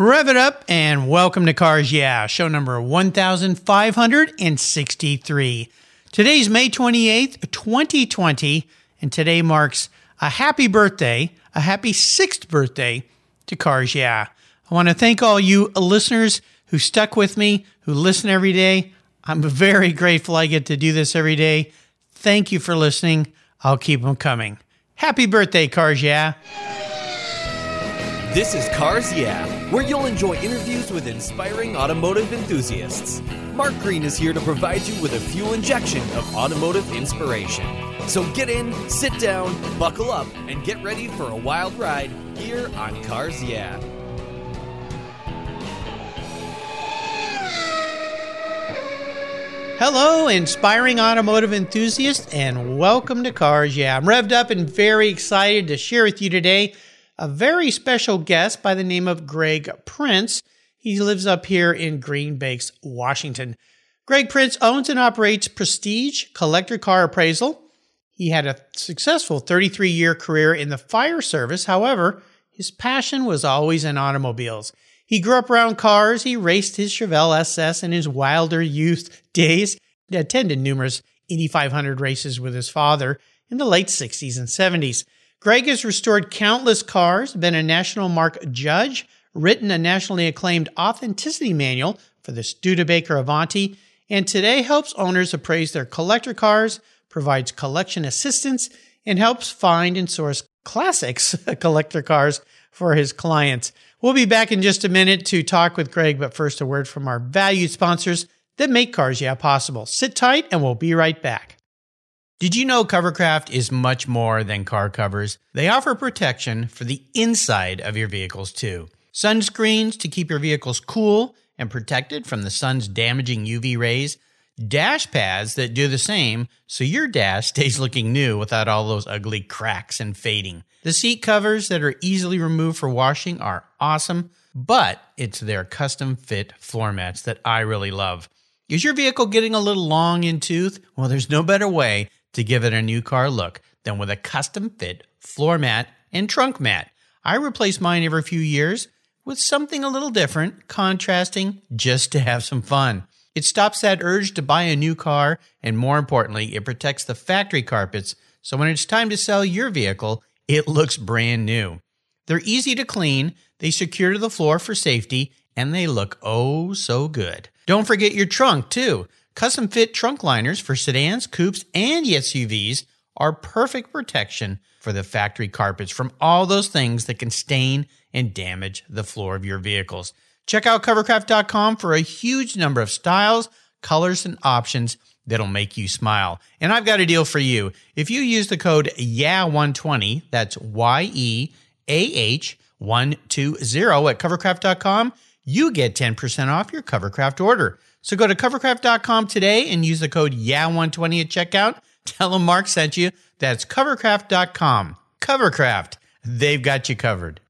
Rev it up and welcome to Cars Yeah, show number 1563. Today's May 28th, 2020, and today marks a happy birthday, a happy sixth birthday to Cars Yeah. I want to thank all you listeners who stuck with me, who listen every day. I'm very grateful I get to do this every day. Thank you for listening. I'll keep them coming. Happy birthday, Cars Yeah. This is Cars Yeah, where you'll enjoy interviews with inspiring automotive enthusiasts. Mark Green is here to provide you with a fuel injection of automotive inspiration. So get in, sit down, buckle up, and get ready for a wild ride here on Cars Yeah. Hello, inspiring automotive enthusiasts, and welcome to Cars Yeah. I'm revved up and very excited to share with you today a very special guest by the name of Greg Prince. He lives up here in Green Banks, Washington. Greg Prince owns and operates Prestige Collector Car Appraisal. He had a successful 33 year career in the fire service. However, his passion was always in automobiles. He grew up around cars. He raced his Chevelle SS in his wilder youth days. He attended numerous Indy 500 races with his father in the late 60s and 70s. Greg has restored countless cars, been a national marque judge, written a nationally acclaimed authenticity manual for the Studebaker Avanti, and today helps owners appraise their collector cars, provides collection assistance, and helps find and source classics collector cars for his clients. We'll be back in just a minute to talk with Greg, but first a word from our valued sponsors that make Cars Yeah possible. Sit tight and we'll be right back. Did you know Covercraft is much more than car covers? They offer protection for the inside of your vehicles too. Sunscreens to keep your vehicles cool and protected from the sun's damaging UV rays, dash pads that do the same so your dash stays looking new without all those ugly cracks and fading. The seat covers that are easily removed for washing are awesome, but it's their custom fit floor mats that I really love. Is your vehicle getting a little long in tooth? Well, there's no better way to give it a new car look than with a custom fit floor mat and trunk mat. I replace mine every few years with something a little different, contrasting, just to have some fun. It stops that urge to buy a new car, and more importantly, it protects the factory carpets so when it's time to sell your vehicle, it looks brand new. They're easy to clean, they secure to the floor for safety, and they look oh so good. Don't forget your trunk, too. Custom fit trunk liners for sedans, coupes, and SUVs are perfect protection for the factory carpets from all those things that can stain and damage the floor of your vehicles. Check out covercraft.com for a huge number of styles, colors, and options that'll make you smile. And I've got a deal for you. If you use the code YEAH120, that's Y E A H 120 at covercraft.com, you get 10% off your Covercraft order. So go to covercraft.com today and use the code YEAH120 at checkout. Tell them Mark sent you. That's covercraft.com. Covercraft, they've got you covered.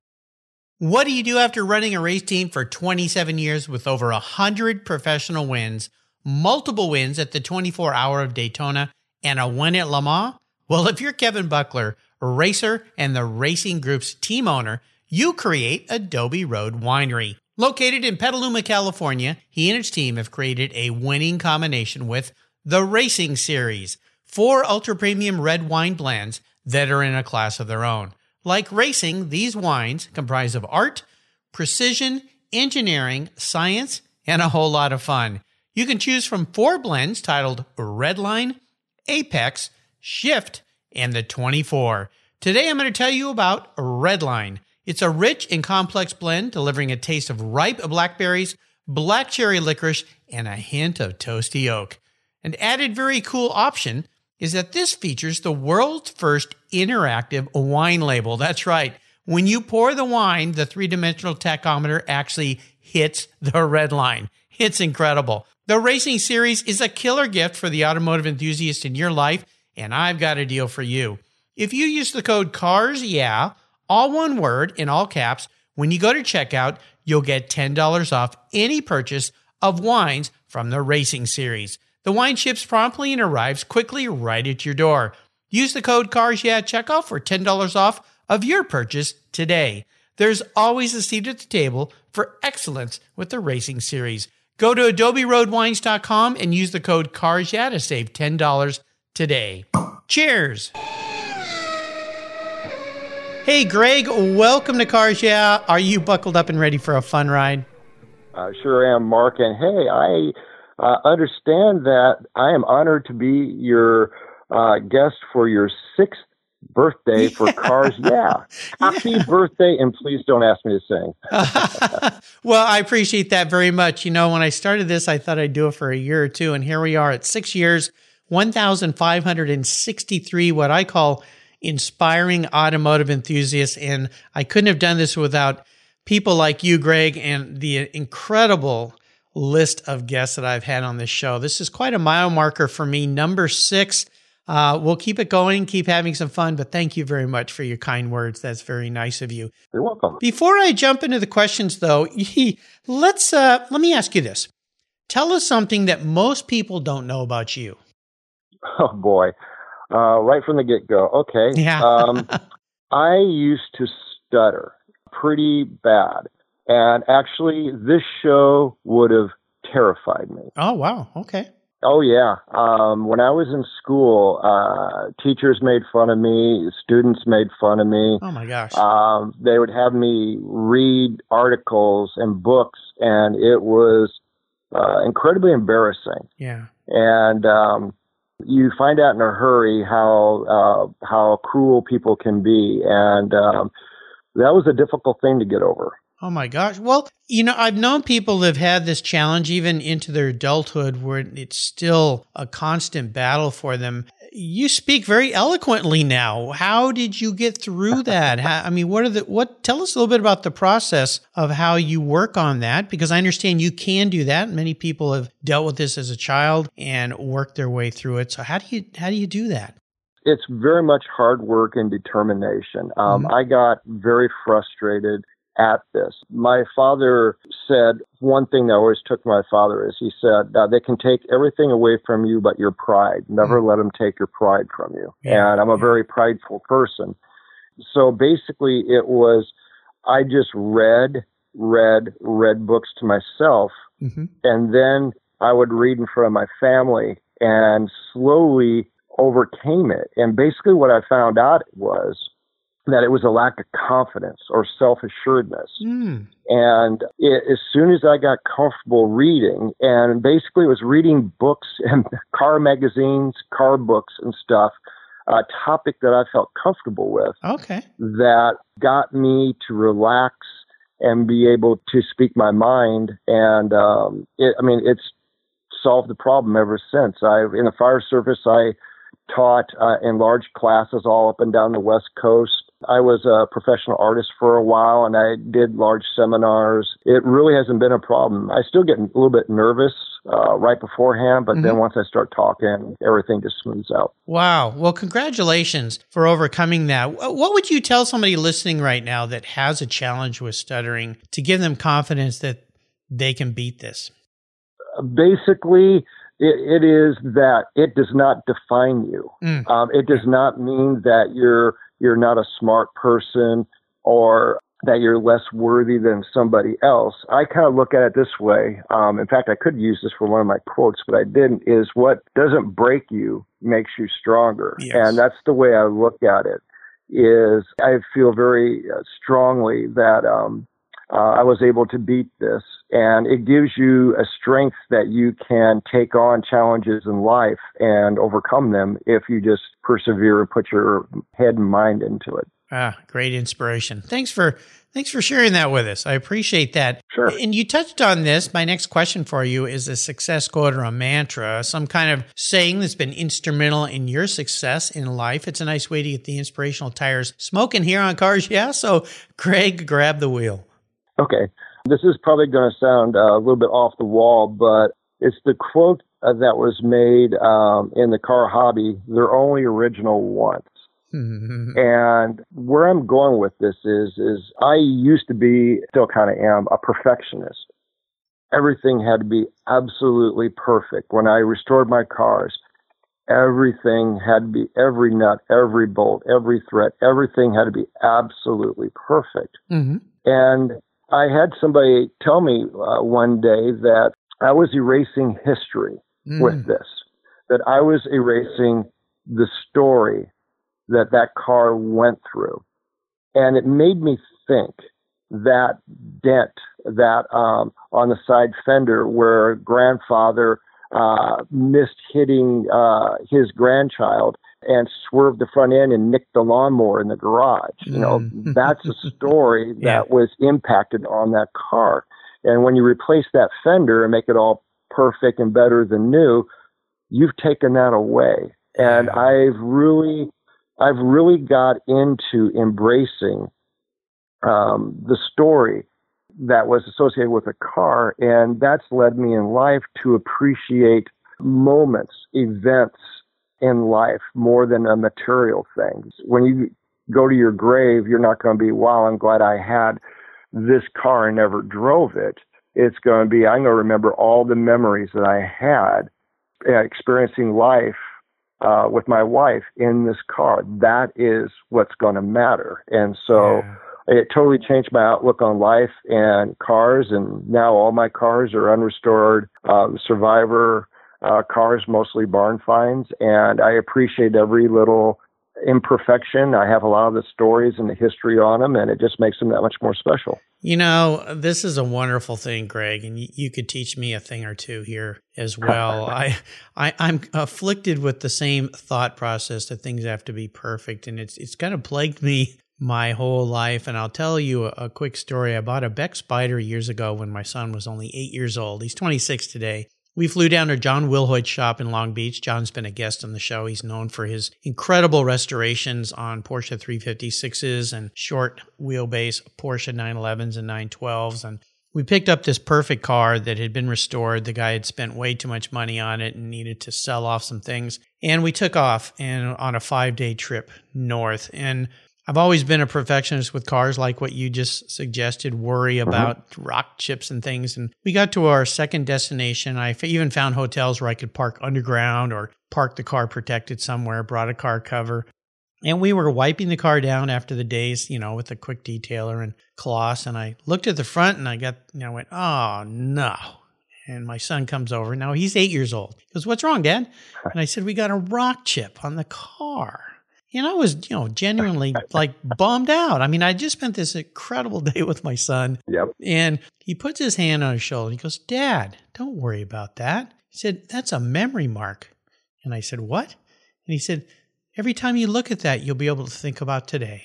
What do you do after running a race team for 27 years with over 100 professional wins, multiple wins at the 24 hour of Daytona, and a win at Le Mans? Well, if you're Kevin Buckler, racer and the racing group's team owner, you create Adobe Road Winery. Located in Petaluma, California, he and his team have created a winning combination with the Racing Series, four ultra premium red wine blends that are in a class of their own. Like racing, these wines comprise of art, precision, engineering, science, and a whole lot of fun. You can choose from four blends titled Redline, Apex, Shift, and the 24. Today I'm going to tell you about Redline. It's a rich and complex blend delivering a taste of ripe blackberries, black cherry licorice, and a hint of toasty oak. An added very cool option is that this features the world's first interactive wine label. That's right. When you pour the wine, the three dimensional tachometer actually hits the red line. It's incredible. The Racing Series is a killer gift for the automotive enthusiast in your life, and I've got a deal for you. If you use the code CARS, yeah, all one word in all caps. When you go to checkout, you'll get $10 off any purchase of wines from the racing series. The wine ships promptly and arrives quickly right at your door. Use the code CARS at checkout for $10 off of your purchase today. there's always a seat at the table for excellence with the racing series. Go to adoberoadwines.com and use the code CARSYA to save $10 today. Cheers! Hey, Greg, welcome to Cars Yeah. Are you buckled up and ready for a fun ride? I sure am, Mark. And hey, I uh, understand that I am honored to be your uh, guest for your sixth birthday for Cars Yeah. Happy yeah. birthday, and please don't ask me to sing. well, I appreciate that very much. You know, when I started this, I thought I'd do it for a year or two, and here we are at six years, 1,563, what I call inspiring automotive enthusiasts. And I couldn't have done this without people like you, Greg, and the incredible list of guests that I've had on this show. This is quite a mile marker for me. Number six. Uh, we'll keep it going, keep having some fun, but thank you very much for your kind words. That's very nice of you. You're welcome. Before I jump into the questions, though, let's uh, let me ask you this: Tell us something that most people don't know about you. Oh boy, uh, right from the get go. Okay. Yeah. um, I used to stutter pretty bad. And actually, this show would have terrified me. Oh, wow. Okay. Oh, yeah. Um, when I was in school, uh, teachers made fun of me, students made fun of me. Oh, my gosh. Um, they would have me read articles and books, and it was uh, incredibly embarrassing. Yeah. And um, you find out in a hurry how uh, how cruel people can be, and um, that was a difficult thing to get over. Oh my gosh. Well, you know, I've known people that have had this challenge even into their adulthood where it's still a constant battle for them. You speak very eloquently now. How did you get through that? How, I mean, what are the what tell us a little bit about the process of how you work on that because I understand you can do that. Many people have dealt with this as a child and worked their way through it. So how do you how do you do that? It's very much hard work and determination. Um, mm-hmm. I got very frustrated at this. My father said one thing that always took my father is he said uh, they can take everything away from you but your pride. Never mm. let them take your pride from you. Yeah. And I'm a very prideful person. So basically it was I just read, read, read books to myself mm-hmm. and then I would read in front of my family and slowly overcame it. And basically what I found out was that it was a lack of confidence or self assuredness. Mm. And it, as soon as I got comfortable reading, and basically it was reading books and car magazines, car books and stuff, a topic that I felt comfortable with. Okay. That got me to relax and be able to speak my mind. And um, it, I mean, it's solved the problem ever since. I in the fire service, I taught uh, in large classes all up and down the West Coast I was a professional artist for a while and I did large seminars. It really hasn't been a problem. I still get a little bit nervous uh, right beforehand, but mm-hmm. then once I start talking, everything just smooths out. Wow. Well, congratulations for overcoming that. What would you tell somebody listening right now that has a challenge with stuttering to give them confidence that they can beat this? Basically, it, it is that it does not define you. Mm. Um, it does not mean that you're you're not a smart person or that you're less worthy than somebody else. I kind of look at it this way. Um, in fact, I could use this for one of my quotes, but I didn't. Is what doesn't break you makes you stronger, yes. and that's the way I look at it. Is I feel very uh, strongly that um, uh, I was able to beat this, and it gives you a strength that you can take on challenges in life and overcome them if you just persevere and put your head and mind into it. Ah, great inspiration. Thanks for thanks for sharing that with us. I appreciate that. Sure. And you touched on this. My next question for you is a success quote or a mantra, some kind of saying that's been instrumental in your success in life. It's a nice way to get the inspirational tires smoking here on cars. Yeah. So, Greg, grab the wheel. Okay. This is probably going to sound uh, a little bit off the wall, but it's the quote uh, that was made um, in the car hobby. They're only original once. and where I'm going with this is, is I used to be, still kind of am, a perfectionist. Everything had to be absolutely perfect. When I restored my cars, everything had to be, every nut, every bolt, every thread, everything had to be absolutely perfect. Mm-hmm. And I had somebody tell me uh, one day that I was erasing history mm. with this, that I was erasing the story that that car went through. And it made me think that dent that um, on the side fender where grandfather uh, missed hitting uh, his grandchild and swerved the front end and nicked the lawnmower in the garage. You know, mm. that's a story that yeah. was impacted on that car. And when you replace that fender and make it all perfect and better than new, you've taken that away. And I've really, I've really got into embracing um, the story that was associated with a car, and that's led me in life to appreciate moments, events in life more than a material thing. When you go to your grave, you're not going to be, wow, I'm glad I had this car and never drove it. It's going to be, I'm going to remember all the memories that I had uh, experiencing life uh, with my wife in this car. That is what's going to matter. And so, yeah it totally changed my outlook on life and cars. And now all my cars are unrestored um, survivor uh, cars, mostly barn finds. And I appreciate every little imperfection. I have a lot of the stories and the history on them, and it just makes them that much more special. You know, this is a wonderful thing, Greg, and you, you could teach me a thing or two here as well. I, I, I'm afflicted with the same thought process that things have to be perfect, and it's it's kind of plagued me my whole life. And I'll tell you a, a, quick story. I bought a Beck Spyder years ago when my son was only eight years old. He's 26 today. We flew down to John Willhoit's shop in Long Beach. John's been a guest on the show. He's known for his incredible restorations on Porsche 356s and short wheelbase Porsche 911s and 912s. And we picked up this perfect car that had been restored. The guy had spent way too much money on it and needed to sell off some things. And we took off and on a five day trip north. And I've always been a perfectionist with cars, like what you just suggested, worry mm-hmm. about mm-hmm. rock chips and things. And we got to our second destination. I even found hotels where I could park underground or park the car protected somewhere, brought a car cover. And we were wiping the car down after the days, you know, with a quick detailer and cloths. And I looked at the front and I got, you know, I went, oh no. And my son comes over. Now he's eight years old. He goes, What's wrong, Dad? And I said, We got a rock chip on the car. And I was, you know, genuinely like bummed out. I mean, I just spent this incredible day with my son. Yep. And he puts his hand on his shoulder. He goes, Dad, don't worry about that. He said, That's a memory mark. And I said, What? And he said, Every time you look at that, you'll be able to think about today.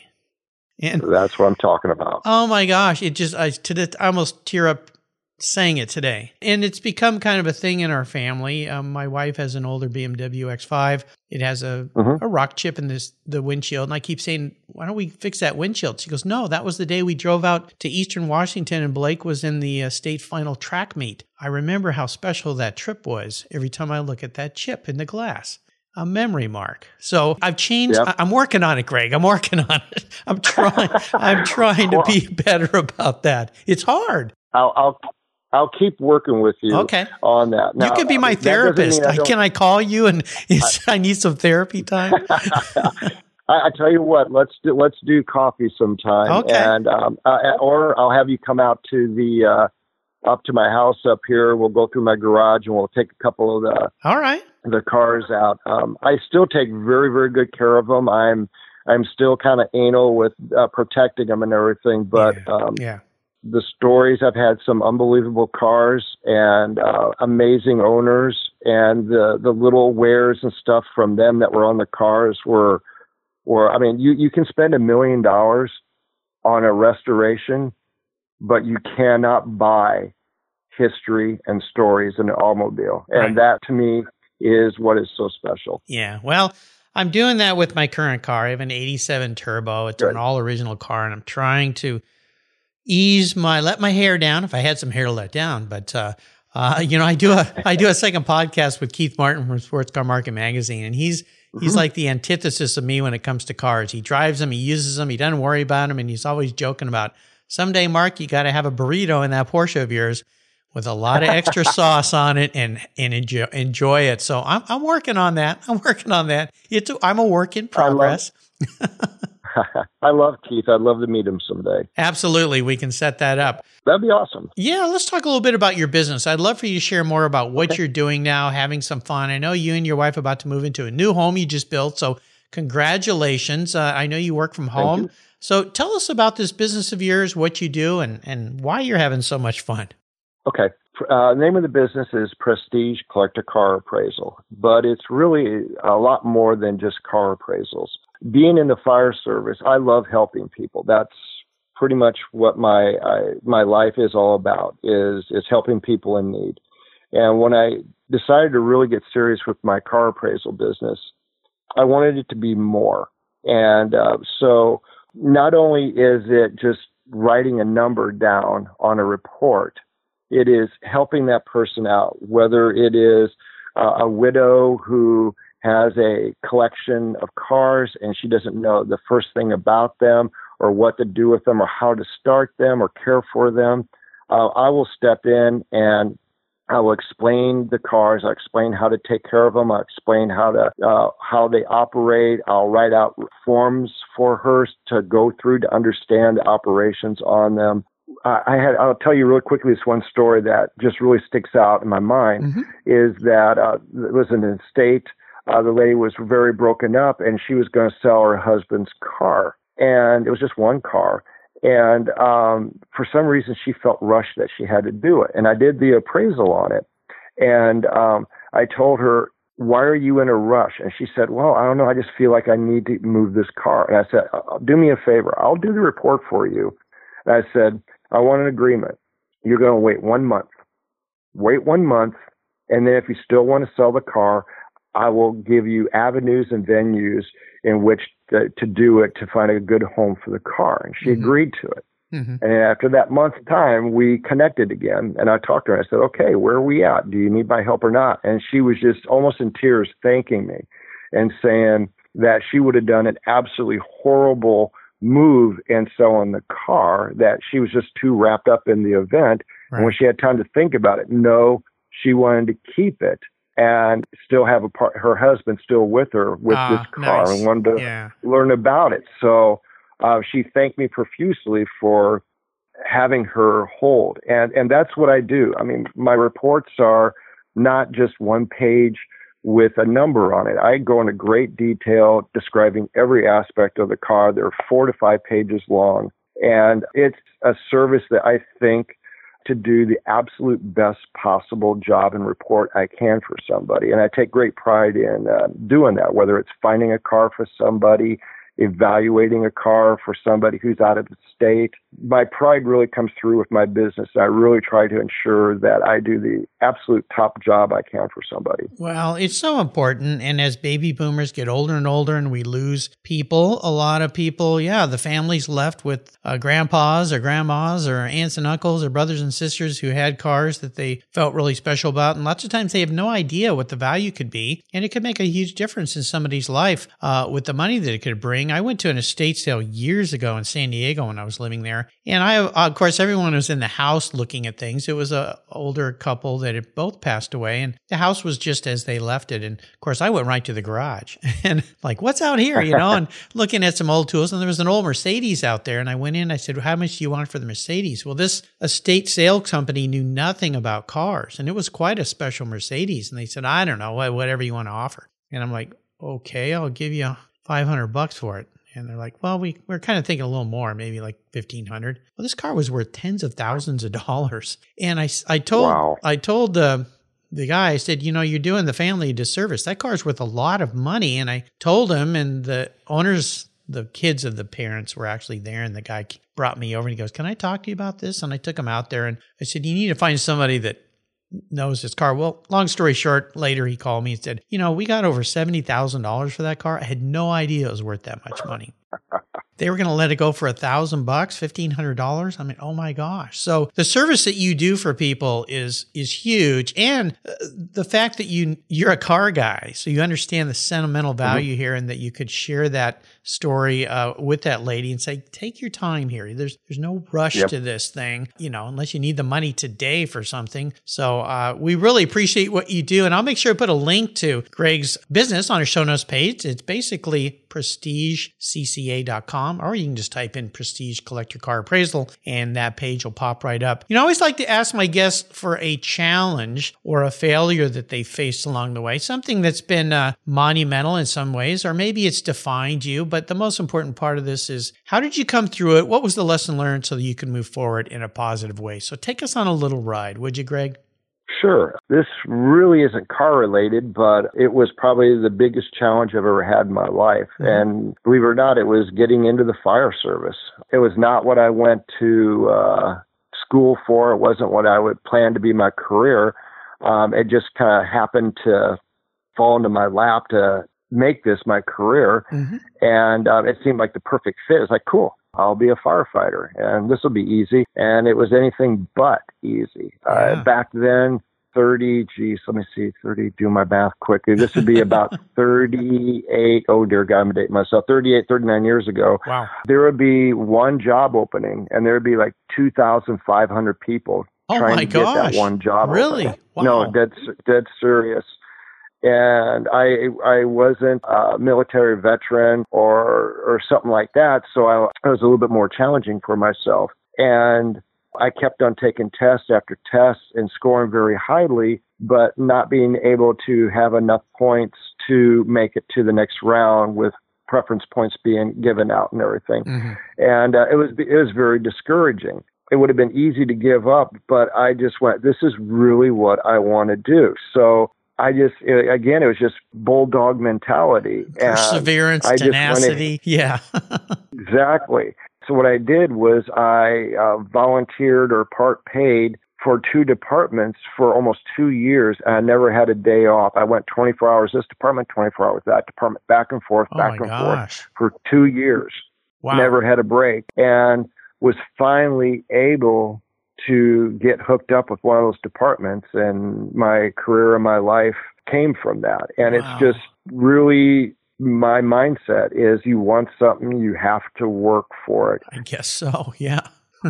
And that's what I'm talking about. Oh my gosh. It just, I, to I almost tear up saying it today. And it's become kind of a thing in our family. Um, my wife has an older BMW X5. It has a, mm-hmm. a rock chip in this the windshield. And I keep saying, why don't we fix that windshield? She goes, no, that was the day we drove out to Eastern Washington and Blake was in the uh, state final track meet. I remember how special that trip was every time I look at that chip in the glass a memory mark. So I've changed. Yep. I'm working on it, Greg. I'm working on it. I'm trying. I'm trying to be better about that. It's hard. I'll, I'll I'll keep working with you okay. on that. Now, you could be my therapist. I can I call you and I need some therapy time? I, I, tell you what, let's do let's do coffee sometime, okay. and um, uh, or I'll have you come out to the uh, up to my house up here. We'll go through my garage and we'll take a couple of the all right the cars out. Um, I still take very very good care of them. I'm I'm still kind of anal with uh, protecting them and everything, but yeah. Um, yeah the stories. I've had some unbelievable cars and uh, amazing owners, and the the little wares and stuff from them that were on the cars were were. I mean, you you can spend a million dollars on a restoration, but you cannot buy history and stories in an automobile, and right. that to me is what is so special. Yeah, well. I'm doing that with my current car. I have an 87 turbo. It's Good. an all original car, and I'm trying to ease my let my hair down if I had some hair to let down. But uh, uh, you know, I do a I do a second podcast with Keith Martin from Sports Car Market Magazine, and he's he's mm-hmm. like the antithesis of me when it comes to cars. He drives them, he uses them, he doesn't worry about them, and he's always joking about someday, Mark, you got to have a burrito in that Porsche of yours with a lot of extra sauce on it and and enjoy, enjoy it. So I'm I'm working on that. I'm working on that. It's a, I'm a work in progress. I love Keith. I'd love to meet him someday. Absolutely. We can set that up. That'd be awesome. Yeah, let's talk a little bit about your business. I'd love for you to share more about what okay. you're doing now, having some fun. I know you and your wife about to move into a new home you just built, so congratulations. Uh, I know you work from home. So tell us about this business of yours, what you do, and, and why you're having so much fun. Okay. Uh, name of the business is Prestige Collector Car Appraisal, but it's really a lot more than just car appraisals. Being in the fire service, I love helping people. That's pretty much what my I, my life is all about is is helping people in need. And when I decided to really get serious with my car appraisal business, I wanted it to be more. And uh, so not only is it just writing a number down on a report, it is helping that person out, whether it is uh, a widow who has a collection of cars and she doesn't know the first thing about them or what to do with them or how to start them or care for them. Uh, I will step in and I will explain the cars. I'll explain how to take care of them. I'll explain how to uh, how they operate. I'll write out forms for her to go through to understand the operations on them. I had. I'll tell you really quickly this one story that just really sticks out in my mind mm-hmm. is that uh, it was an estate. Uh, the lady was very broken up, and she was going to sell her husband's car, and it was just one car. And um, for some reason, she felt rushed that she had to do it. And I did the appraisal on it, and um, I told her, "Why are you in a rush?" And she said, "Well, I don't know. I just feel like I need to move this car." And I said, uh, "Do me a favor. I'll do the report for you." And I said, I want an agreement. You're going to wait one month. Wait one month. And then if you still want to sell the car, I will give you avenues and venues in which to, to do it to find a good home for the car. And she mm-hmm. agreed to it. Mm-hmm. And after that month time, we connected again. And I talked to her. I said, okay, where are we at? Do you need my help or not? And she was just almost in tears thanking me and saying that she would have done an absolutely horrible move and sell on the car that she was just too wrapped up in the event. Right. And when she had time to think about it, no, she wanted to keep it and still have a part, her husband still with her with ah, this car nice. and wanted to yeah. learn about it. So uh, she thanked me profusely for having her hold. And, and that's what I do. I mean, my reports are not just one page with a number on it. I go into great detail describing every aspect of the car. They're four to five pages long. And it's a service that I think to do the absolute best possible job and report I can for somebody. And I take great pride in uh, doing that, whether it's finding a car for somebody, evaluating a car for somebody who's out of the state. My pride really comes through with my business. I really try to ensure that I do the absolute top job I can for somebody. Well, it's so important. And as baby boomers get older and older and we lose people, a lot of people, yeah, the family's left with uh, grandpas or grandmas or aunts and uncles or brothers and sisters who had cars that they felt really special about. And lots of times they have no idea what the value could be. And it could make a huge difference in somebody's life uh, with the money that it could bring I went to an estate sale years ago in San Diego when I was living there. And I, of course, everyone was in the house looking at things. It was a older couple that had both passed away and the house was just as they left it. And of course, I went right to the garage and like, what's out here? You know, and looking at some old tools. And there was an old Mercedes out there. And I went in, I said, how much do you want for the Mercedes? Well, this estate sale company knew nothing about cars and it was quite a special Mercedes. And they said, I don't know, whatever you want to offer. And I'm like, okay, I'll give you 500 bucks for it. And they're like, well, we, we're kind of thinking a little more, maybe like 1500. Well, this car was worth tens of thousands of dollars. And I, I told, wow. I told the, the guy, I said, you know, you're doing the family a disservice. That car's worth a lot of money. And I told him, and the owners, the kids of the parents were actually there. And the guy brought me over and he goes, can I talk to you about this? And I took him out there and I said, you need to find somebody that knows his car. Well, long story short, later he called me and said, You know, we got over $70,000 for that car. I had no idea it was worth that much money. they were going to let it go for a thousand bucks, fifteen hundred dollars. I mean, oh my gosh! So the service that you do for people is is huge, and uh, the fact that you you're a car guy, so you understand the sentimental mm-hmm. value mm-hmm. here, and that you could share that story uh, with that lady and say, take your time here. There's there's no rush Yep. to this thing, you know, unless you need the money today for something. So uh, we really appreciate what you do, and I'll make sure to put a link to Greg's business on our show notes page. It's basically prestigecca.com, or you can just type in Prestige Collector Car Appraisal, and that page will pop right up. You know, I always like to ask my guests for a challenge or a failure that they faced along the way, something that's been uh, monumental in some ways, or maybe it's defined you. But the most important part of this is how did you come through it? What was the lesson learned so that you can move forward in a positive way? So take us on a little ride, would you, Greg? Sure. This really isn't car related, but it was probably the biggest challenge I've ever had in my life. And believe it or not, it was getting into the fire service. It was not what I went to uh, school for. It wasn't what I would plan to be my career. Um, it just kind of happened to fall into my lap to make this my career. Mm-hmm. And um, it seemed like the perfect fit. It's like, cool, I'll be a firefighter and this will be easy. And it was anything but easy. Yeah. Uh, back then, 30, geez, let me see, 30, do my math quickly. This would be about 38, oh dear God, I'm dating myself, 38, 39 years ago. Wow. There would be one job opening and there would be like 2,500 people Oh trying my to get that one job. Really? Wow. No, dead, dead serious and I I wasn't a military veteran or or something like that, so I, I was a little bit more challenging for myself. And I kept on taking test after test and scoring very highly, but not being able to have enough points to make it to the next round with preference points being given out and everything. Mhm. And uh, it was it was very discouraging. It would have been easy to give up, but I just went, this is really what I want to do. So I just, again, it was just bulldog mentality. And Perseverance, tenacity. Yeah. Exactly. So what I did was I uh, volunteered or part paid for two departments for almost two years. And I never had a day off. I went 24 hours this department, 24 hours that department, back and forth, oh back and forth for two years. Wow. Never had a break, and was finally able to get hooked up with one of those departments. And my career and my life came from that. And Wow. it's just really my mindset is you want something, you have to work for it. I guess so. Yeah.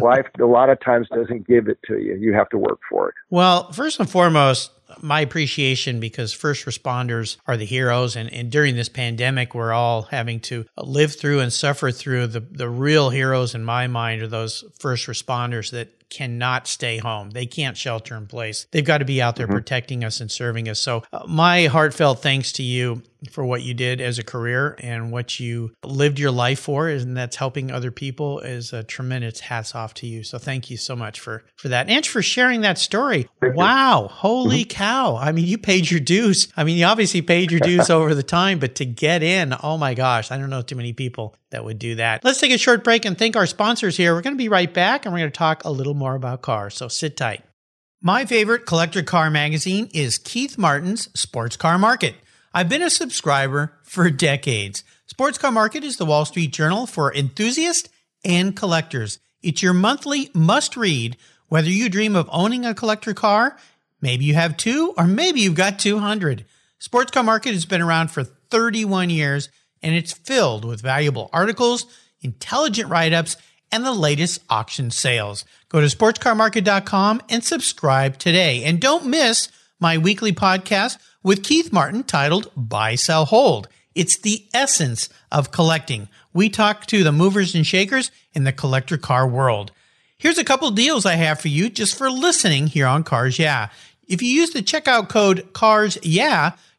Life a lot of times doesn't give it to you. You have to work for it. Well, first and foremost, my appreciation because first responders are the heroes. And, and during this pandemic, we're all having to live through and suffer through. The, the real heroes, in my mind, are those first responders that cannot stay home. They can't shelter in place. They've got to be out there protecting us and serving us. So, uh, my heartfelt thanks to you for what you did as a career and what you lived your life for, and that's helping other people is a tremendous hats off to you. So, thank you so much for for that and for sharing that story. Thank you. Wow, holy cow! I mean, you paid your dues. I mean, you obviously paid your dues over the time, but to get in, oh my gosh, I don't know too many people that would do that. Let's take a short break and thank our sponsors here. We're going to be right back, and we're going to talk a little more about cars. So sit tight. My favorite collector car magazine is Keith Martin's Sports Car Market. I've been a subscriber for decades. Sports Car Market is the Wall Street Journal for enthusiasts and collectors. It's your monthly must read, whether you dream of owning a collector car, maybe you have two, or maybe you've got 200. Sports Car Market has been around for 31 years and it's filled with valuable articles, intelligent write ups, and the latest auction sales. Go to sportscarmarket.com and subscribe today. And don't miss my weekly podcast with Keith Martin titled Buy, Sell, Hold. It's the essence of collecting. We talk to the movers and shakers in the collector car world. Here's a couple deals I have for you just for listening here on Cars Yeah. If you use the checkout code CARS Yeah,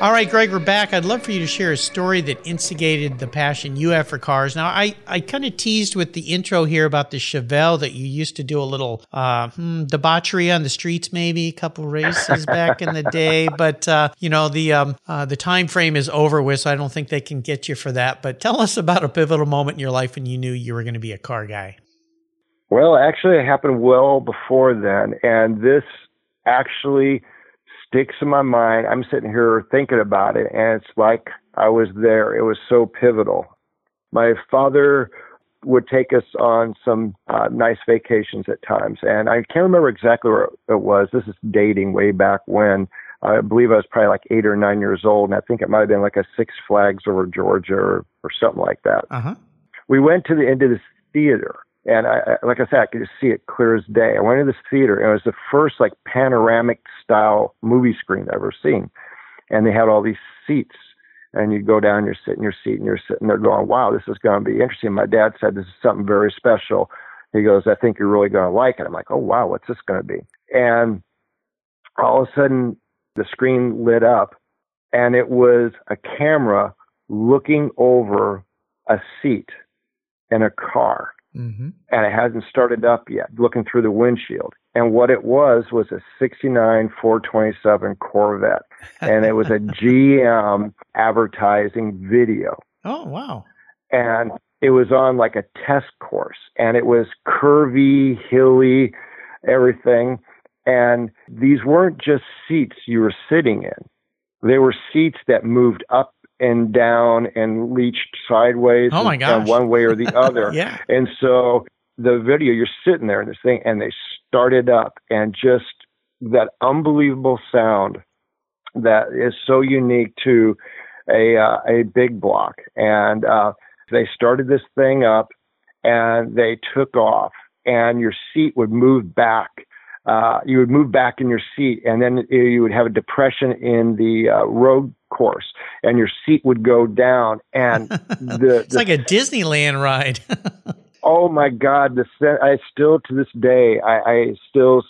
All right, Greg, we're back. I'd love for you to share a story that instigated the passion you have for cars. Now, I, I kind of teased with the intro here about the Chevelle that you used to do a little uh, hmm, debauchery on the streets, maybe a couple races back in the day. But uh, you know, the um, uh, the time frame is over with, so I don't think they can get you for that. But tell us about a pivotal moment in your life when you knew you were going to be a car guy. Well, actually, it happened well before then, and this actually sticks in my mind. I'm sitting here thinking about it, and it's like I was there. It was so pivotal. My father would take us on some uh, nice vacations at times, and I can't remember exactly where it was. This is dating way back when. I believe I was probably like eight or nine years old, and I think it might have been like a Six Flags over Georgia or, or something like that. Uh-huh. We went to the end of this theater, and I, I, like I said, I could just see it clear as day. I went to this theater, and it was the first like panoramic style movie screen I've ever seen, and they had all these seats. And you go down, you're sitting in your seat, and you're sitting there going, "Wow, this is going to be interesting." My dad said this is something very special. He goes, "I think you're really going to like it." I'm like, "Oh wow, what's this going to be?" And all of a sudden, the screen lit up, and it was a camera looking over a seat in a car Mm-hmm. and it hasn't started up yet, looking through the windshield. And what it was was a 69 427 Corvette. And it was a GM advertising video. Oh, wow. And it was on like a test course. And it was curvy, hilly, everything. And these weren't just seats you were sitting in, they were seats that moved up and down and leached sideways Oh, my gosh. one way or the other. Yeah. And so the video, you're sitting there in this thing, and they started up, and just that unbelievable sound that is so unique to a uh, a big block. And uh, they started this thing up, and they took off, and your seat would move back. Uh, you would move back in your seat, and then you would have a depression in the uh, road course, and your seat would go down, and the, It's like a Disneyland ride. oh my god the i still to this day i i still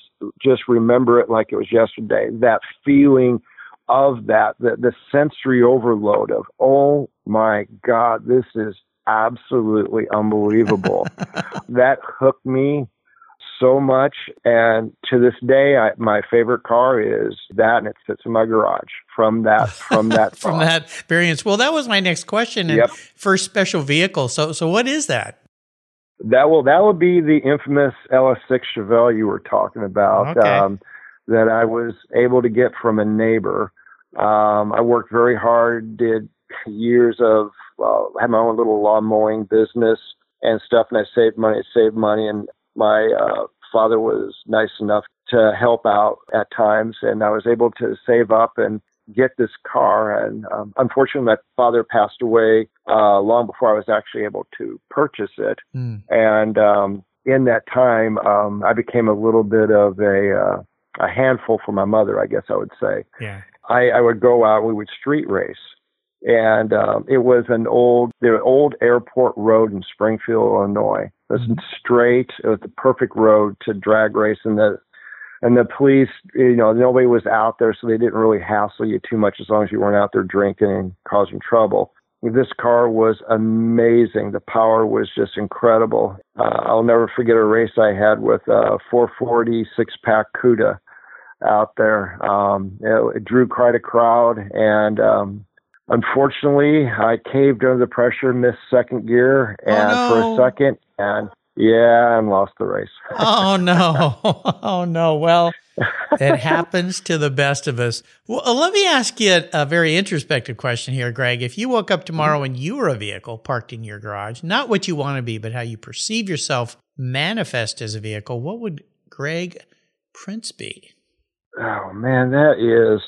just remember it like it was yesterday that feeling of that the the sensory overload of oh my god this is absolutely unbelievable that hooked me so much and to this day I, my favorite car is that and it sits in my garage from that from that From that experience. Well, that was my next question. And Yep. first special vehicle. So, so what is that? That will that will be the infamous LS6 Chevelle you were talking about. Okay. Um, that I was able to get from a neighbor. Um, I worked very hard, did years of well, had my own little lawn mowing business and stuff, and I saved money, saved money, and my uh, father was nice enough to help out at times, and I was able to save up and get this car. And um, unfortunately, my father passed away uh, long before I was actually able to purchase it. Hmm. And um, in that time, um, I became a little bit of a uh, a handful for my mother, I guess I would say. Yeah. I, I would go out, we would street race. And um, it was an old, the old airport road in Springfield, Illinois. It was straight. It was the perfect road to drag race, and the and the police, you know, nobody was out there, so they didn't really hassle you too much as long as you weren't out there drinking and causing trouble. This car was amazing. The power was just incredible. Uh, I'll never forget a race I had with a 440 six pack Cuda out there. Um, it, it drew quite a crowd, and um, unfortunately, I caved under the pressure, missed second gear, Oh, and no. for a second, and yeah, and lost the race. oh no. Oh no. Well it happens to the best of us. Well uh, let me ask you a, a very introspective question here greg. If you woke up tomorrow and you were a vehicle parked in your garage not what you want to be but how you perceive yourself manifest as a vehicle what would greg prince be? Oh man, that is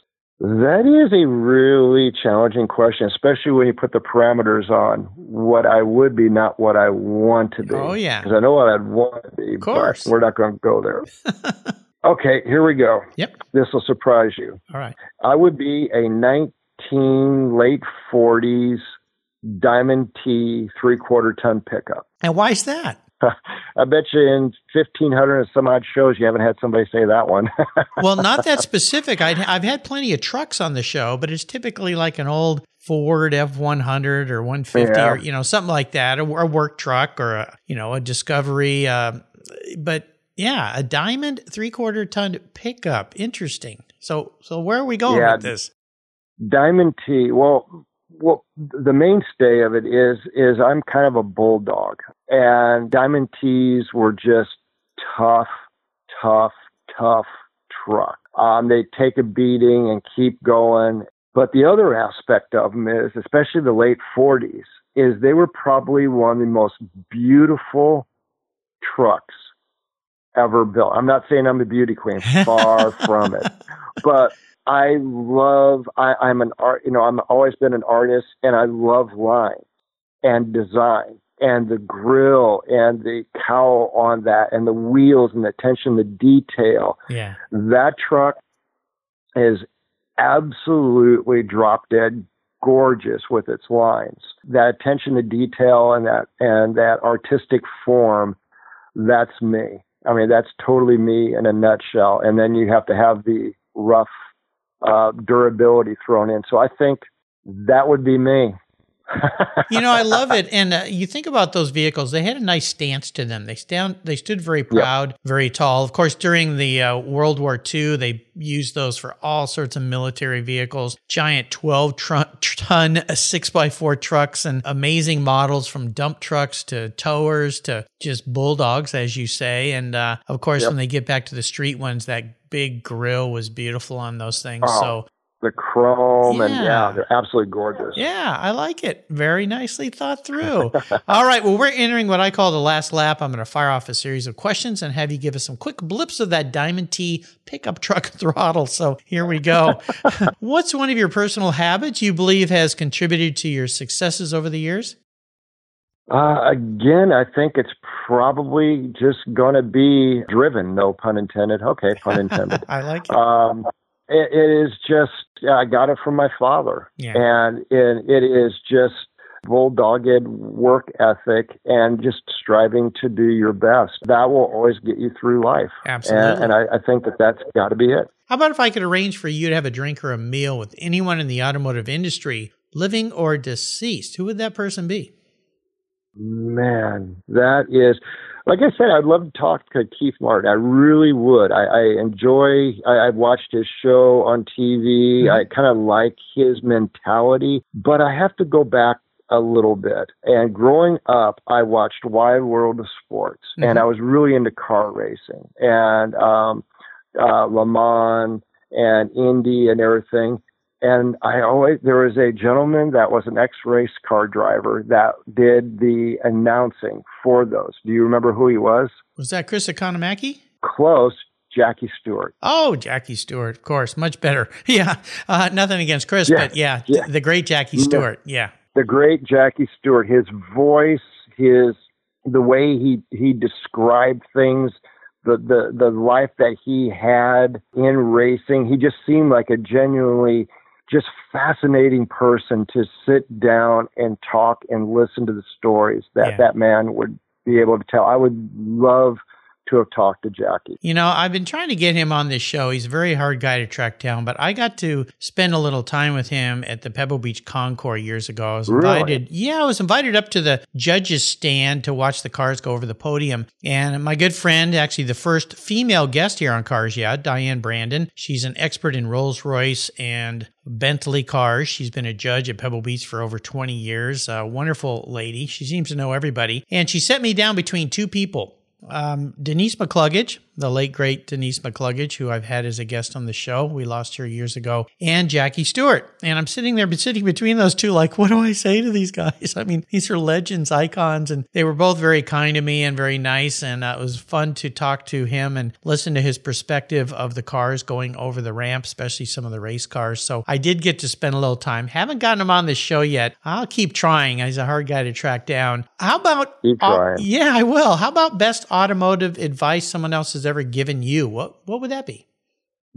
that is a really challenging question, especially when you put the parameters on what I would be, not what I want to be. Oh, yeah. because I know what I'd want to be. Of course. but we're not going to go there. okay, here we go. yep This will surprise you. all right I would be a 19 late 40s Diamond T three quarter ton pickup. and why is that I bet you in 1500 and some odd shows you haven't had somebody say that one. well not that specific i i've had plenty of trucks on the show but it's typically like an old ford f100 or 150 Yeah. or you know something like that a, a work truck or a you know a discovery uh, but yeah a diamond three quarter ton pickup interesting so so where are we going Yeah. with this Diamond T. Well, well, the mainstay of it is is I'm kind of a bulldog, and Diamond T's were just tough, tough, tough truck. Um, they take a beating and keep going. But the other aspect of them is, especially the late 40s, is they were probably one of the most beautiful trucks ever built. I'm not saying I'm the beauty queen, far from it. But I love I, I'm an art you know, I've always been an artist and I love line and design and the grill and the cowl on that and the wheels and the attention the detail. yeah That truck is absolutely drop dead gorgeous with its lines. That attention to detail and that and that artistic form, that's me. I mean, that's totally me in a nutshell. And then you have to have the rough uh, durability thrown in. So I think that would be me. You know, I love it. And uh, you think about those vehicles; they had a nice stance to them. They stand, they stood very proud, very tall. Of course, during the uh, World War II, they used those for all sorts of military vehicles, giant twelve tr- ton six by four trucks, and amazing models from dump trucks to towers to just bulldogs, as you say. And uh, of course, Yep. when they get back to the street ones, that big grill was beautiful on those things. Oh, so the chrome and Yeah. yeah, they're absolutely gorgeous. yeah, I like it. Very nicely thought through. All right. Well, we're entering what I call the last lap. I'm going to fire off a series of questions and have you give us some quick blips of that Diamond T pickup truck throttle. So here we go. What's one of your personal habits you believe has contributed to your successes over the years? Uh, again, I think it's probably just going to be driven. No pun intended. Okay, pun intended. I like it. um, it, it is just I got it from my father, Yeah. and it, it is just bulldogged work ethic and just striving to do your best. That will always get you through life. Absolutely. And, and I, I think that that's got to be it. How about if I could arrange for you to have a drink or a meal with anyone in the automotive industry, living or deceased? Who would that person be? Man, that is, like I said, I'd love to talk to Keith Martin. I really would. I, I enjoy, I, I've watched his show on TV. I kind of like his mentality, but I have to go back a little bit. And growing up, I watched Wide World of Sports, and I was really into car racing and um, uh, Le Mans and Indy and everything. And I always there was a gentleman that was an ex race car driver that did the announcing for those. Do you remember who he was? Was that Chris Economaki? Close, Jackie Stewart. Oh, Jackie Stewart, of course, much better. Yeah, uh, nothing against Chris, Yeah, but yeah, yeah. the great Jackie Stewart. Yeah, The great Jackie Stewart. His voice, his the way he he described things, the the the life that he had in racing. He just seemed like a genuinely just fascinating person to sit down and talk and listen to the stories that Yeah. that man would be able to tell. I would love to have talked to Jackie. You know, I've been trying to get him on this show. He's a very hard guy to track down, but I got to spend a little time with him at the Pebble Beach Concours years ago. I was invited. Really? Yeah, I was invited up to the judges stand to watch the cars go over the podium. And my good friend, actually the first female guest here on Cars Yeah, Diane Brandon. She's an expert in Rolls-Royce and Bentley cars. She's been a judge at Pebble Beach for over 20 years. A wonderful lady. She seems to know everybody. And she set me down between two people um, Denise McCluggage, the late great Denise McCluggage, who I've had as a guest on the show. We lost her years ago, and Jackie Stewart. And I'm sitting there, sitting between those two, like, what do I say to these guys? I mean, these are legends, icons, and they were both very kind to me and very nice. And uh, it was fun to talk to him and listen to his perspective of the cars going over the ramp, especially some of the race cars. So I did get to spend a little time. Haven't gotten him on the show yet. I'll keep trying. He's a hard guy to track down. How about? Keep uh, trying. yeah, I will. How about best automotive advice someone else has ever given you? What What would that be?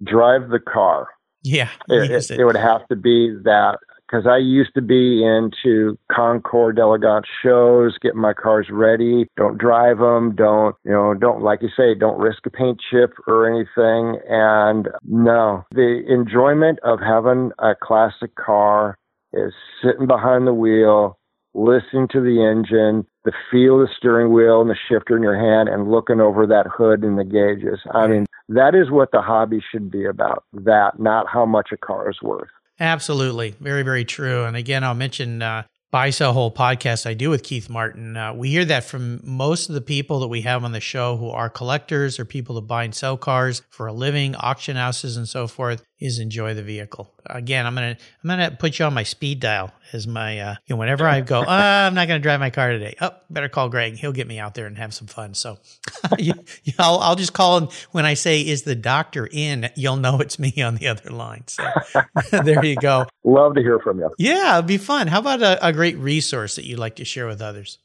Drive the car. Yeah, It, use it, it would have to be that because I used to be into Concours d'Elegance shows, getting my cars ready. Don't drive them. Don't, you know, don't, like you say, don't risk a paint chip or anything. And no, the enjoyment of having a classic car is sitting behind the wheel, listening to the engine, the feel of the steering wheel and the shifter in your hand and looking over that hood and the gauges. I mean, that is what the hobby should be about. That, not how much a car is worth. Absolutely. Very, very true. And again, I'll mention uh, Buy Sell Hold podcast I do with Keith Martin. Uh, we hear that from most of the people that we have on the show who are collectors or people that buy and sell cars for a living, auction houses and so forth, is enjoy the vehicle. Again, I'm gonna I'm gonna put you on my speed dial as my uh, you know whenever I go, uh, I'm not gonna drive my car today. Oh, better call Greg. He'll get me out there and have some fun. So you, you- I'll, I'll just call him when I say, "Is the doctor in?" You'll know it's me on the other line. So there you go. Love to hear from you. Yeah, it'd be fun. How about a, a great resource that you'd like to share with others?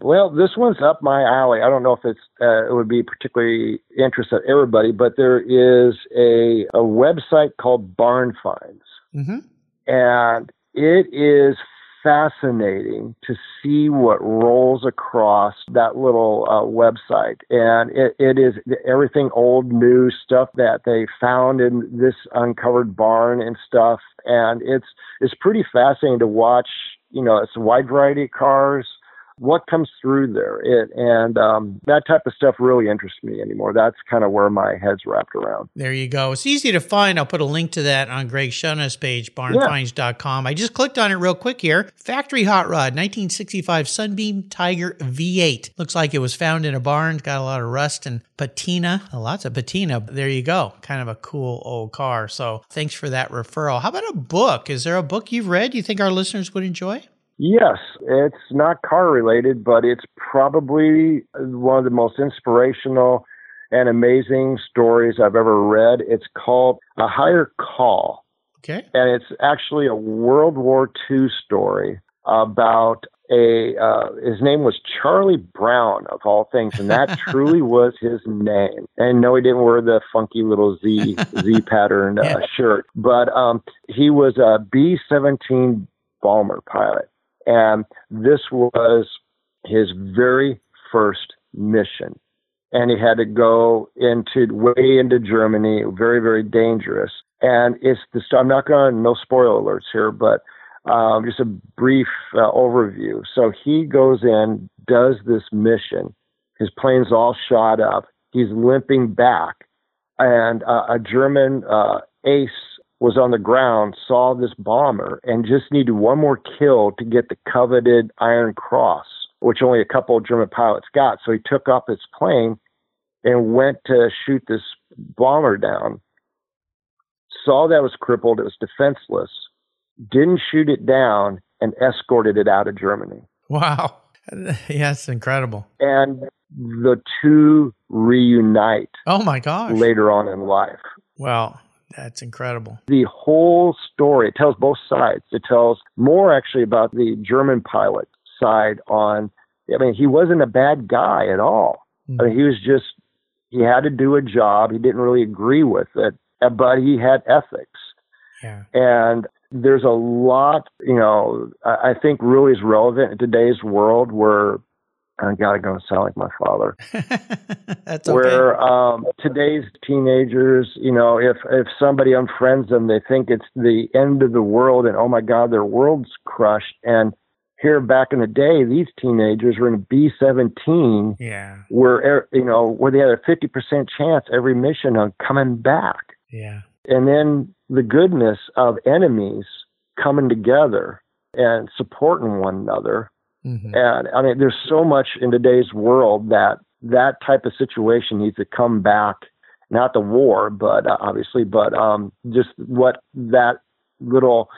Well, this one's up my alley. I don't know if it's uh, it would be particularly interest of everybody, but there is a a website called Barn Finds, Mm-hmm. and it is fascinating to see what rolls across that little uh, website. And it, it is everything old, new stuff that they found in this uncovered barn and stuff. And it's it's pretty fascinating to watch. You know, it's a wide variety of cars. What comes through there, it and um, that type of stuff really interests me anymore. That's kind of where my head's wrapped around. There you go. It's easy to find. I'll put a link to that on Greg's show notes page, barnfinds.com. I just clicked on it real quick here. Factory hot rod, 1965 Sunbeam Tiger V8. Looks like it was found in a barn. Got a lot of rust and patina. Lots of patina. There you go. Kind of a cool old car. So thanks for that referral. How about a book? Is there a book you've read you think our listeners would enjoy? Yes, it's not car related, but it's probably one of the most inspirational and amazing stories I've ever read. It's called A Higher Call, Okay. and it's actually a World War II story about a uh, his name was Charlie Brown of all things, and that truly was his name. And no, he didn't wear the funky little Z Z pattern uh, Yeah. shirt, but um, he was a B seventeen bomber pilot, and this was his very first mission. And he had to go into way into Germany, very very dangerous. And it's the I'm not going to no spoiler alerts here, but um, just a brief uh, overview. So he goes in, does this mission. His plane's all shot up. He's limping back, and uh, a German uh, ace was on the ground, saw this bomber, and just needed one more kill to get the coveted Iron Cross, which only a couple of German pilots got. So he took off his plane and went to shoot this bomber down. Saw that it was crippled, it was defenseless, didn't shoot it down, and escorted it out of Germany. Wow. Yeah, it's incredible. And the two reunite Oh my gosh. later on in life. Well, that's incredible. the whole story. It tells both sides. It tells more actually about the German pilot side on, I mean, he wasn't a bad guy at all. I mean, he was just, he had to do a job. He didn't really agree with it, uh, but he had ethics. Yeah. And there's a lot, you know, I think really is relevant in today's world where I gotta go sound like my father. That's okay. Where um, today's teenagers, you know, if if somebody unfriends them, they think it's the end of the world, and oh my God, their world's crushed. And here back in the day, these teenagers were in a B seventeen, yeah, where you know where they had a fifty percent chance every mission on coming back. Yeah, and then the goodness of enemies coming together and supporting one another. Mm-hmm. And I mean, there's so much in today's world that that type of situation needs to come back. Not the war, but uh, obviously, but um, just what that little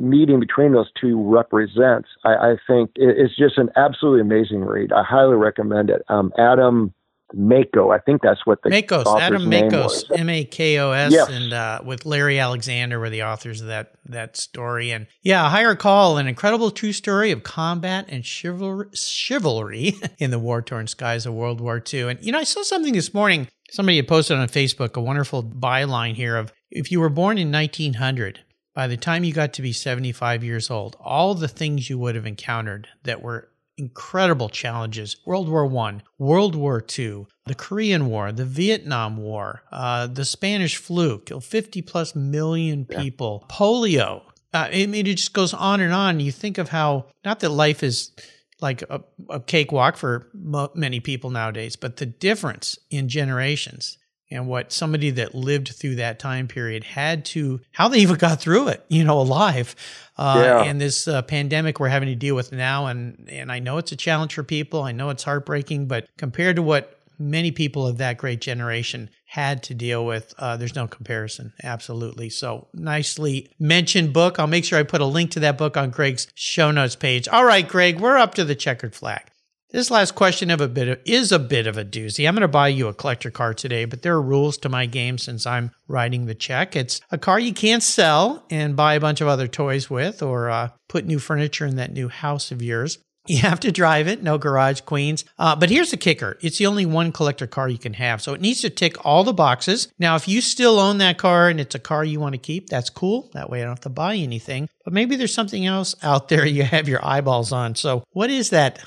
meeting between those two represents. I, I think it's just an absolutely amazing read. I highly recommend it. Um, Adam Makos. I think that's what the Makos, Adam Makos, M A K O S, and uh, with Larry Alexander were the authors of that that story. And yeah, Higher Call, an incredible true story of combat and chivalry, chivalry in the war torn skies of World War II. And you know, I saw something this morning. Somebody had posted on Facebook a wonderful byline here of if you were born in 1900. By the time you got to be 75 years old, all the things you would have encountered that were incredible challenges World War I, World War II, the Korean War, the Vietnam War, uh, the Spanish flu killed 50 plus million people, yeah. polio. Uh, I mean, it just goes on and on. You think of how, not that life is like a, a cakewalk for mo- many people nowadays, but the difference in generations and what somebody that lived through that time period had to, how they even got through it, you know, alive. Uh, yeah. And this uh, pandemic we're having to deal with now. And, and I know it's a challenge for people. I know it's heartbreaking, but compared to what many people of that great generation had to deal with, uh, there's no comparison. Absolutely. So nicely mentioned book. I'll make sure I put a link to that book on Greg's show notes page. All right, Greg, we're up to the checkered flag. This last question of a bit of, is a bit of a doozy. I'm going to buy you a collector car today, but there are rules to my game since I'm writing the check. It's a car you can't sell and buy a bunch of other toys with or uh, put new furniture in that new house of yours. You have to drive it, no garage queens. Uh, but here's the kicker it's the only one collector car you can have. So it needs to tick all the boxes. Now, if you still own that car and it's a car you want to keep, that's cool. That way I don't have to buy anything. But maybe there's something else out there you have your eyeballs on. So, what is that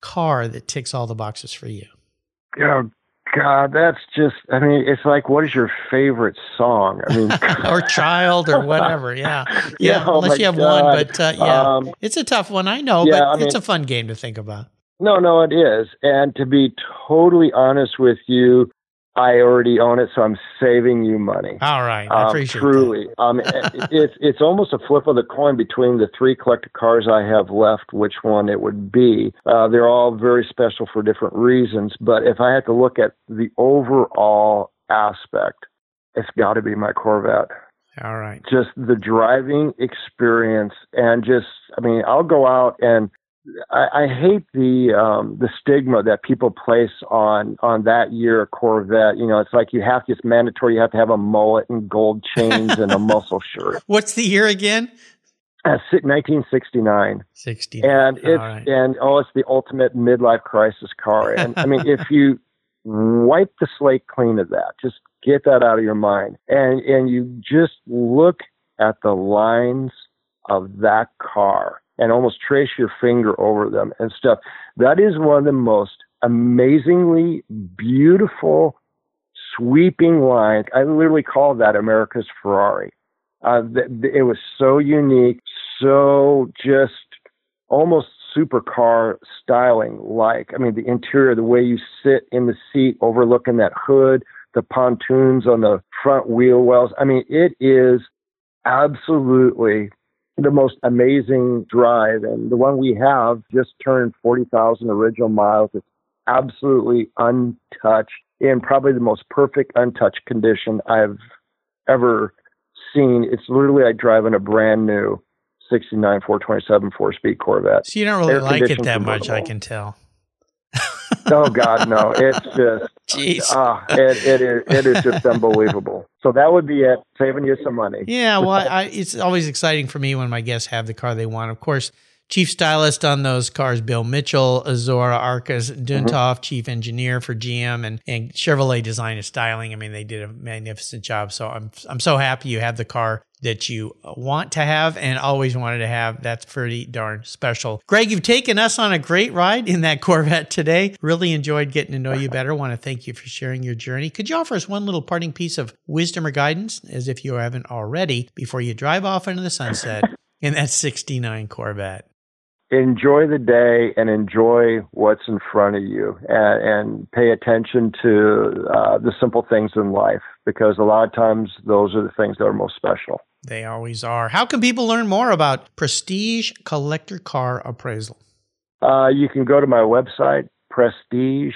car that ticks all the boxes for you? Oh God, that's just. I mean, it's like, what is your favorite song? I mean, or child or whatever. Yeah, yeah. oh unless you have God. one, but uh, yeah, um, it's a tough one. I know, yeah, but I mean, it's a fun game to think about. No, no, it is. And to be totally honest with you, I already own it, so I'm saving you money. All right, I um, appreciate truly. um, it's it's almost a flip of the coin between the three collector cars I have left, which one it would be. Uh, they're all very special for different reasons, but if I had to look at the overall aspect, it's got to be my Corvette. All right. Just the driving experience and just, I mean, I'll go out and I, I hate the um, the stigma that people place on on that year Corvette. You know, it's like you have to, it's mandatory. You have to have a mullet and gold chains and a muscle shirt. What's the year again? Uh, 1969. 60. And it's right. and oh, it's the ultimate midlife crisis car. And I mean, if you wipe the slate clean of that, just get that out of your mind, and and you just look at the lines of that car and almost trace your finger over them and stuff. That is one of the most amazingly beautiful, sweeping lines. I literally call that America's Ferrari. Uh, it was so unique, so just almost supercar styling like. I mean, the interior, the way you sit in the seat overlooking that hood, the pontoons on the front wheel wells. I mean, it is absolutely the most amazing drive. And the one we have just turned 40,000 original miles. It's absolutely untouched in probably the most perfect untouched condition I've ever seen. It's literally like driving a brand new 69 427 four speed Corvette. So you don't really like it that much, I can tell. Oh God, no! It's just, Jeez. Uh, it, it is it is just unbelievable. So that would be it, saving you some money. Yeah, well, I, it's always exciting for me when my guests have the car they want. Of course, chief stylist on those cars, Bill Mitchell, Azora Arkus Duntov, mm-hmm. chief engineer for GM, and, and Chevrolet design and styling. I mean, they did a magnificent job. So I'm I'm so happy you have the car that you want to have and always wanted to have. That's pretty darn special. Greg, you've taken us on a great ride in that Corvette today. Really enjoyed getting to know you better. Want to thank you for sharing your journey. Could you offer us one little parting piece of wisdom or guidance, as if you haven't already, before you drive off into the sunset in that 69 Corvette? Enjoy the day and enjoy what's in front of you and, and pay attention to uh, the simple things in life because a lot of times those are the things that are most special. They always are. How can people learn more about Prestige Collector Car Appraisal? Uh, you can go to my website, Prestige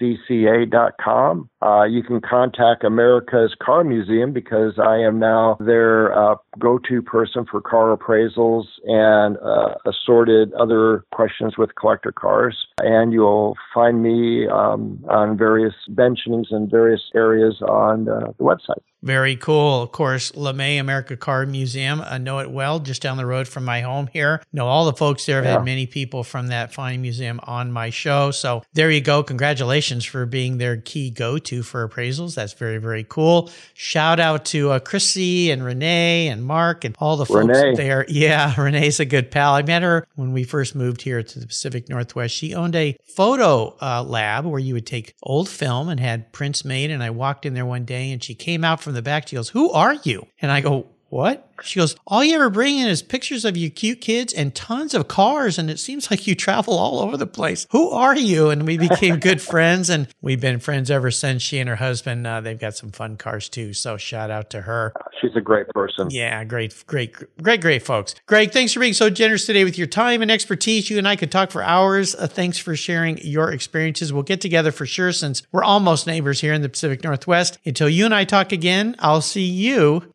cca.com. Uh, you can contact America's Car Museum because I am now their uh, go to person for car appraisals and uh, assorted other questions with collector cars. And you'll find me um, on various benchings in various areas on uh, the website. Very cool. Of course, LeMay America Car Museum. I know it well, just down the road from my home here. Know all the folks there. I've yeah. had many people from that fine museum on my show. So there you go. Congratulations for being their key go-to for appraisals. That's very, very cool. Shout out to uh, Chrissy and Renee and Mark and all the folks Renee. there. Yeah, Renee's a good pal. I met her when we first moved here to the Pacific Northwest. She owned a photo uh, lab where you would take old film and had prints made. And I walked in there one day and she came out from the back. She goes, Who are you? And I go, What? She goes, All you ever bring in is pictures of you cute kids and tons of cars. And it seems like you travel all over the place. Who are you? And we became good friends. And we've been friends ever since. She and her husband, uh, they've got some fun cars too. So shout out to her. She's a great person. Yeah, great, great, great, great folks. Greg, thanks for being so generous today with your time and expertise. You and I could talk for hours. Uh, thanks for sharing your experiences. We'll get together for sure since we're almost neighbors here in the Pacific Northwest. Until you and I talk again, I'll see you